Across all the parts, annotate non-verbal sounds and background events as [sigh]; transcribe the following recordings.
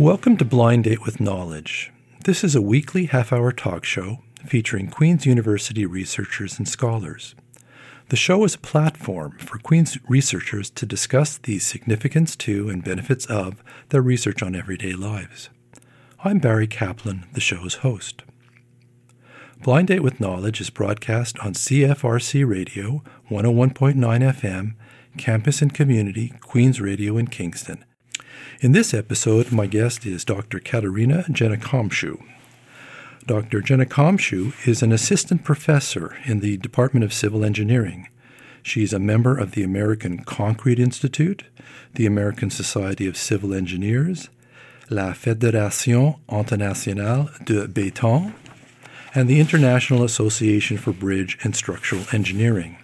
Welcome to Blind Date with Knowledge. This is a weekly half hour talk show featuring Queen's University researchers and scholars. The show is a platform for Queen's researchers to discuss the significance to and benefits of their research on everyday lives. I'm Barry Kaplan, the show's host. Blind Date with Knowledge is broadcast on CFRC Radio 101.9 FM, Campus and Community, Queen's Radio in Kingston. In this episode, my guest is Dr. Katerina Genikomsou. Dr. Genikomsou is an assistant professor in the Department of Civil Engineering. She is a member of the American Concrete Institute, the American Society of Civil Engineers, La Fédération Internationale de Béton, and the International Association for Bridge and Structural Engineering.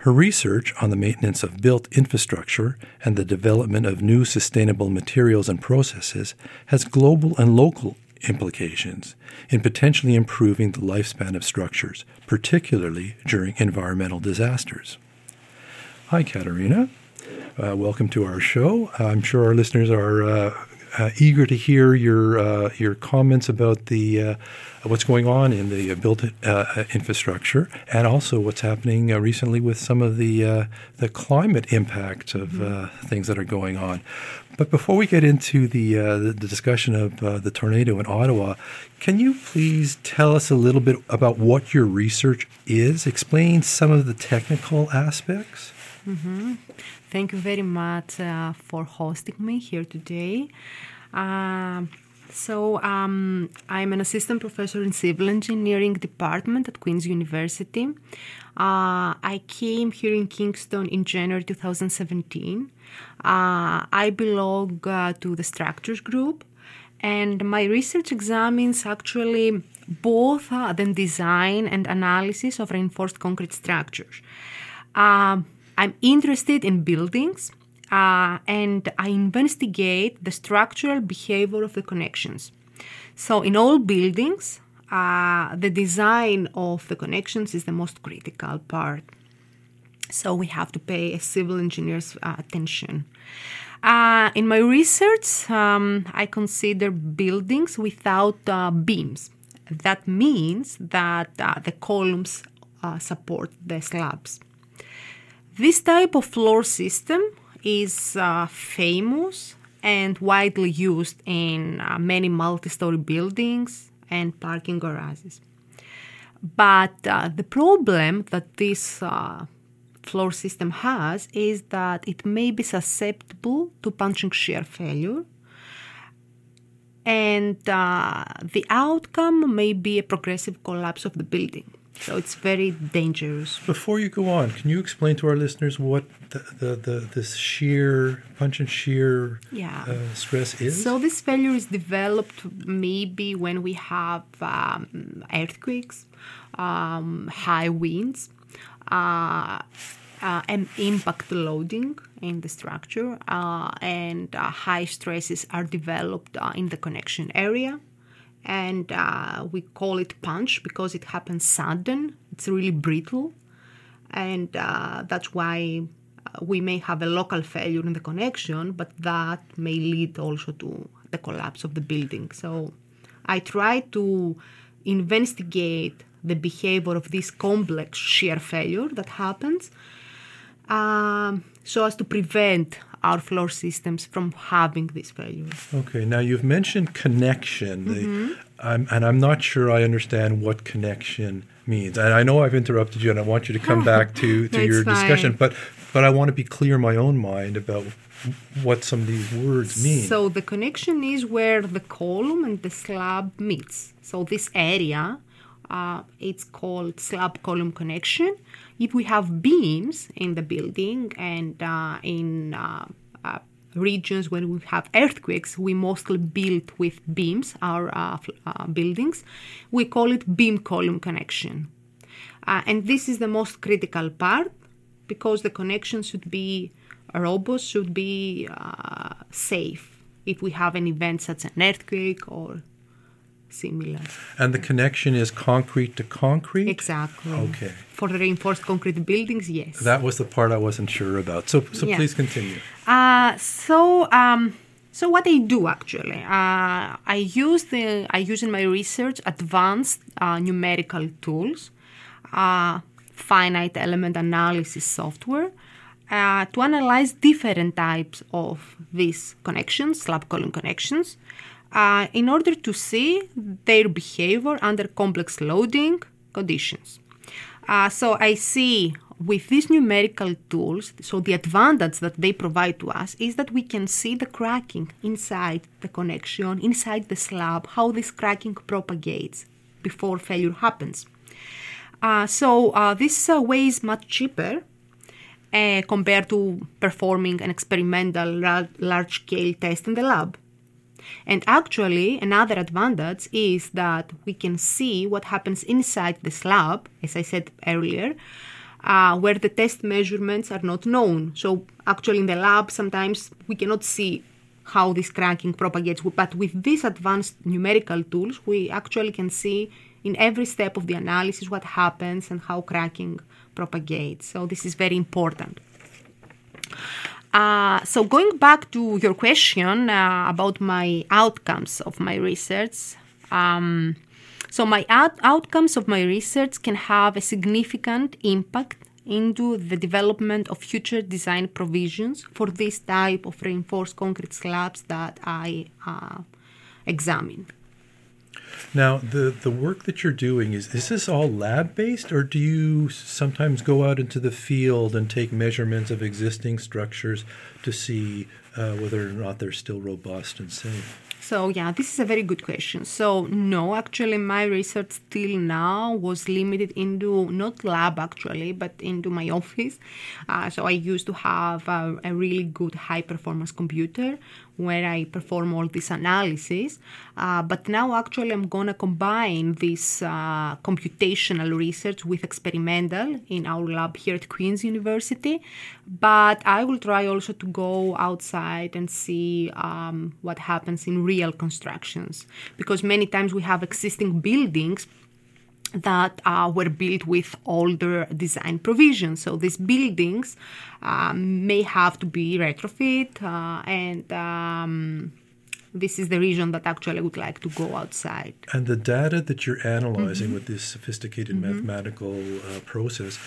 Her research on the maintenance of built infrastructure and the development of new sustainable materials and processes has global and local implications in potentially improving the lifespan of structures, particularly during environmental disasters. Hi, Katerina. Uh, welcome to our show. I'm sure our listeners are uh, uh, eager to hear your uh, your comments about the uh, what's going on in the built uh, infrastructure, and also what's happening uh, recently with some of the uh, the climate impact of mm-hmm. things that are going on. But before we get into the the, the, discussion of the tornado in Ottawa, can you please tell us a little bit about what your research is? Explain some of the technical aspects. Mm-hmm. Thank you very much uh, for hosting me here today. Uh, so, um, I'm an assistant professor in civil engineering department at Queen's University. Uh, I came here in Kingston in January 2017. Uh, I belong uh, to the structures group, and my research examines actually both uh, the design and analysis of reinforced concrete structures. Uh, I'm interested in buildings uh, and I investigate the structural behavior of the connections. So, in all buildings, uh, the design of the connections is the most critical part. So, we have to pay a civil engineer's uh, attention. Uh, in my research, um, I consider buildings without uh, beams. That means that uh, the columns support the slabs. This type of floor system is uh, famous and widely used in uh, many multi story buildings and parking garages. But uh, the problem that this uh, floor system has is that it may be susceptible to punching shear failure. And uh, the outcome may be a progressive collapse of the building. So it's very dangerous. Before you go on, can you explain to our listeners what the the, the this shear punch and shear yeah. uh, stress is? So this failure is developed maybe when we have um, earthquakes, um, high winds, uh, uh, and impact loading in the structure, uh, and uh, high stresses are developed uh, in the connection area and uh, we call it punch because it happens sudden. It's really brittle, and uh, that's why uh, we may have a local failure in the connection, but that may lead also to the collapse of the building. So I try to investigate the behavior of this complex shear failure that happens um, so as to prevent our floor systems from having this failure. Okay, now you've mentioned connection, mm-hmm. the, and I'm not sure I understand what connection means. And I know I've interrupted you, and I want you to come back to, [laughs] to your fine. discussion, but but I want to be clear in my own mind about what some of these words mean. So the connection is where the column and the slab meets. So this area, uh, it's called slab column connection if we have beams in the building and uh, in uh, regions when we have earthquakes, we mostly build with beams our uh, uh, buildings. We call it beam column connection. Uh, and this is the most critical part because the connection should be robust, should be safe if we have an event such as an earthquake or similar. And the connection is concrete to concrete? Exactly. Okay. For the reinforced concrete buildings, yes. That was the part I wasn't sure about. So, so yeah. please continue. Uh, so, um, So what I do actually, uh, I use the I use in my research advanced uh, numerical tools, uh, finite element analysis software, uh, to analyze different types of these connections, slab column connections, uh, in order to see their behavior under complex loading conditions. Uh, so I see with these numerical tools, so the advantage that they provide to us is that we can see the cracking inside the connection, inside the slab, how this cracking propagates before failure happens. Uh, so uh, this uh, way is much cheaper uh, compared to performing an experimental large scale test in the lab. And actually, another advantage is that we can see what happens inside the slab, as I said earlier, uh, where the test measurements are not known. So actually in the lab sometimes we cannot see how this cracking propagates, but with these advanced numerical tools we actually can see in every step of the analysis what happens and how cracking propagates. So this is very important. Uh, so going back to your question uh, about my outcomes of my research, um, so my out- outcomes of my research can have a significant impact into the development of future design provisions for this type of reinforced concrete slabs that I uh, examine. Now, the, the work that you're doing is is this all lab based, or do you sometimes go out into the field and take measurements of existing structures to see uh, whether or not they're still robust and safe? So yeah, this is a very good question. So no, actually, my research till now was limited into not lab actually, but into my office. Uh, so I used to have a, a really good high performance computer where I perform all this analysis. Uh, but now, actually, I'm going to combine this uh, computational research with experimental in our lab here at Queen's University. But I will try also to go outside and see um, what happens in real constructions because many times we have existing buildings that uh, were built with older design provisions. So these buildings um, may have to be retrofit, uh, and um, this is the reason that actually I would like to go outside. And the data that you're analyzing mm-hmm. with this sophisticated mm-hmm. mathematical uh, process,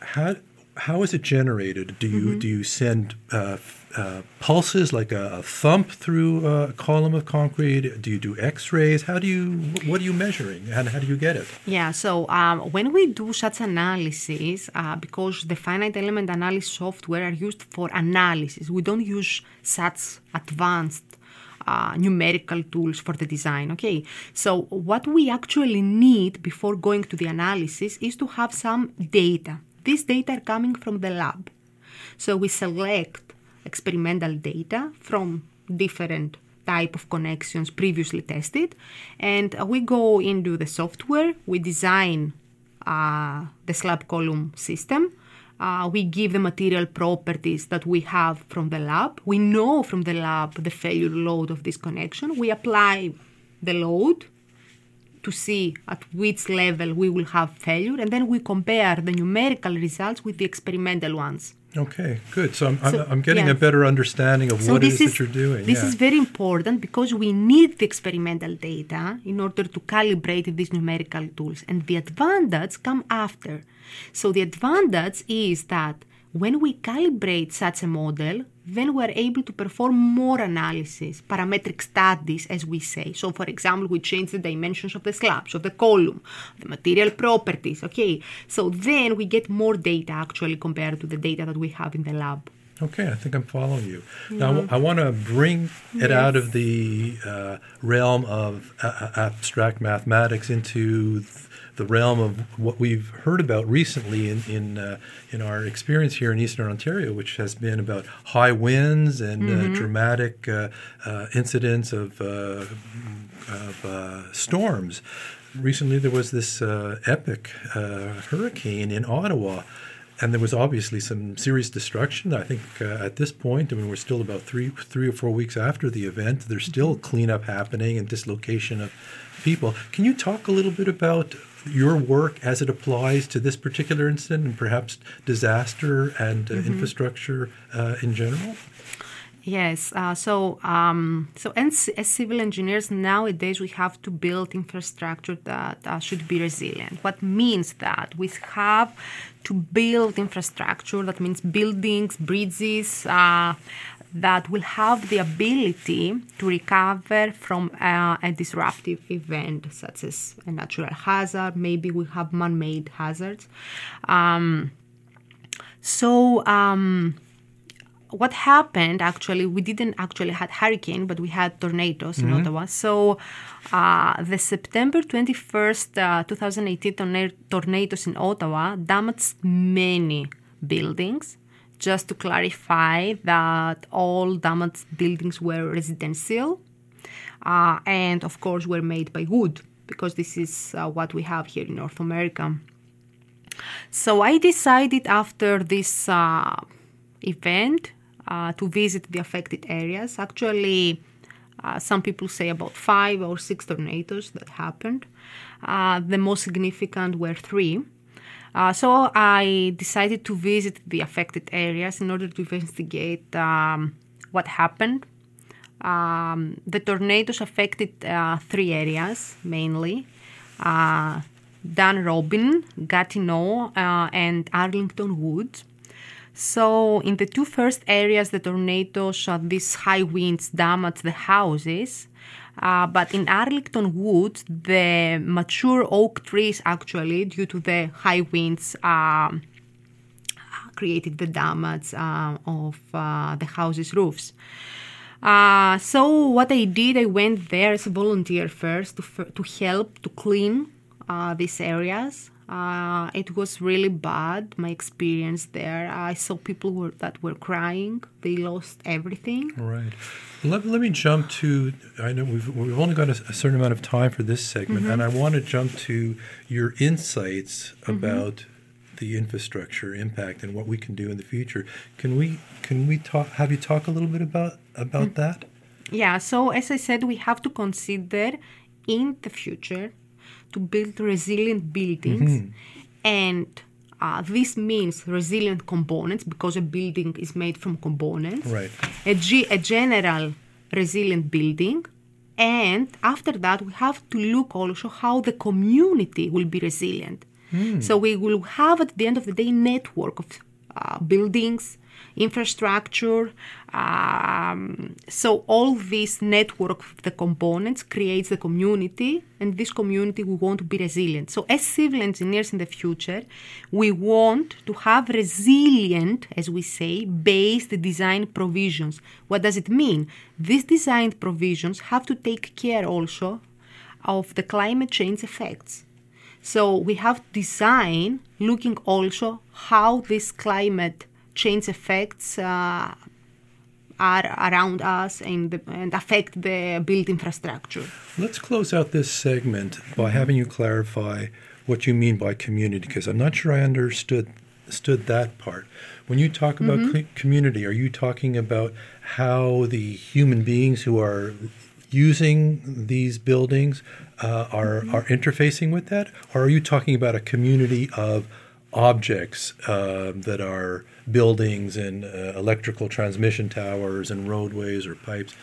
how how is it generated? Do you mm-hmm. do you send uh, uh, pulses like a, a, thump through a column of concrete? Do you do X-rays? How do you what are you measuring and how do you get it? Yeah, so um, when we do such analysis, uh, because the finite element analysis software are used for analysis, we don't use such advanced uh, numerical tools for the design. Okay, so what we actually need before going to the analysis is to have some data these data are coming from the lab. So we select experimental data from different type of connections previously tested and we go into the software we design uh, the slab column system uh, we give the material properties that we have from the lab we know from the lab the failure load of this connection we apply the load to see at which level we will have failure, and then we compare the numerical results with the experimental ones. Okay, good. So I'm, so, I'm, I'm getting yeah. a better understanding of so what it is, is, that you're doing. This yeah. is very important because we need the experimental data in order to calibrate these numerical tools, and the advantage come after. So the advantage is that when we calibrate such a model, then we're able to perform more analysis, parametric studies, as we say. So, for example, we change the dimensions of the slabs, of the column, the material properties. Okay, so then we get more data actually compared to the data that we have in the lab. Okay, I think I'm following you. Now, I want to bring it yes. out of the uh, realm of uh, abstract mathematics into the realm of what we've heard about recently in in, uh, in our experience here in Eastern Ontario, which has been about high winds and uh, mm-hmm. uh, dramatic uh, incidents of, uh, of uh, storms. Recently, there was this epic hurricane in Ottawa and there was obviously some serious destruction. I think uh, at this point, I mean, we're still about three, three or four weeks after the event. There's still cleanup happening and dislocation of people. Can you talk a little bit about your work as it applies to this particular incident and perhaps disaster and uh, mm-hmm. infrastructure uh, in general? Yes. Uh, so, um, so as, as, civil engineers nowadays, we have to build infrastructure that uh, should be resilient. What means that we have to build infrastructure. That means buildings, bridges. Uh, that will have the ability to recover from uh, a disruptive event, such as a natural hazard. Maybe we have man made hazards. Um, so, um, what happened actually we didn't actually had hurricane but we had tornadoes mm-hmm. in ottawa so uh, the september 21st uh, 2018 tornadoes in ottawa damaged many buildings. Just to clarify that all damaged buildings were residential uh, and of course were made by wood because this is uh, what we have here in north america. So i decided after this uh, event uh, to visit the affected areas. Actually, uh, some people say about five or six tornadoes that happened. Uh, the most significant were three. Uh, so I decided to visit the affected areas in order to investigate um, what happened. Um, the tornadoes affected uh, three areas mainly. Uh, Dunrobin, Gatineau, and Arlington Woods. So, in the two first areas, the tornadoes, uh, these high winds damaged the houses. Uh, but in Arlington Woods, the mature oak trees actually, due to the high winds, uh, created the damage uh, of uh, the houses' roofs. Uh, so what I did, I went there as a volunteer first to, to help to clean these areas uh, it was really bad, my experience there. I saw people were, that were crying. They lost everything. Right. Let, let me jump to, I know we've, we've only got a, a certain amount of time for this segment, mm-hmm. and I want to jump to your insights mm-hmm. about mm-hmm. the infrastructure impact and what we can do in the future. Can we, can we talk, have you talk a little bit about, about mm-hmm. that? Yeah, so as I said, we have to consider in the future to build resilient buildings. Mm-hmm. And uh, this means resilient components because a building is made from components. Right. A, G- a general resilient building. And after that, we have to look also how the community will be resilient. Mm. So we will have at the end of the day network of uh, buildings, infrastructure. Um, so all this network of the components creates the community, and this community we want to be resilient. So as civil engineers in the future, we want to have resilient, as we say, based design provisions. What does it mean? These design provisions have to take care also of the climate change effects. So we have to design looking also how this climate change effects uh, are around us and, and affect the built infrastructure. Let's close out this segment by having you clarify what you mean by community, because I'm not sure I understood understood that part. When you talk about mm-hmm. co- community, are you talking about how the human beings who are using these buildings uh, are mm-hmm. are interfacing with that, or are you talking about a community of objects uh, that are buildings and uh, electrical transmission towers and roadways or pipes.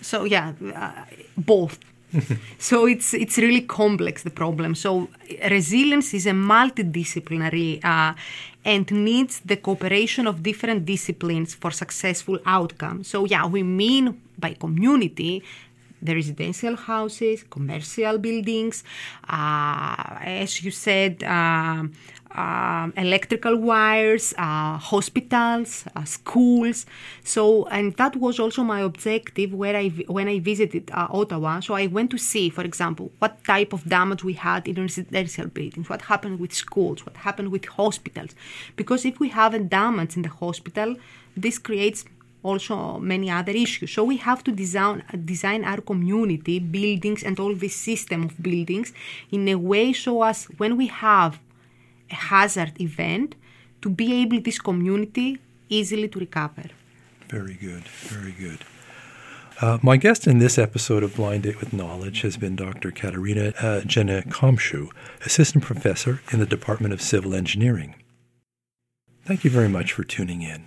So yeah, uh, both. [laughs] so it's it's really complex the problem. So resilience is a multidisciplinary uh, and needs the cooperation of different disciplines for successful outcome. So yeah, we mean by community the residential houses, commercial buildings, uh, as you said, uh, uh, electrical wires, uh, hospitals, uh, schools. So, and that was also my objective where I when I visited uh, Ottawa. So I went to see, for example, what type of damage we had in residential buildings, what happened with schools, what happened with hospitals. Because if we have a damage in the hospital, this creates also many other issues. So we have to design design our community, buildings, and all this system of buildings in a way so as when we have a hazard event, to be able this community easily to recover. Very good, very good. Uh, my guest in this episode of Blind Date with Knowledge has been Dr. Katerina uh, Genikomsou, Assistant Professor in the Department of Civil Engineering. Thank you very much for tuning in.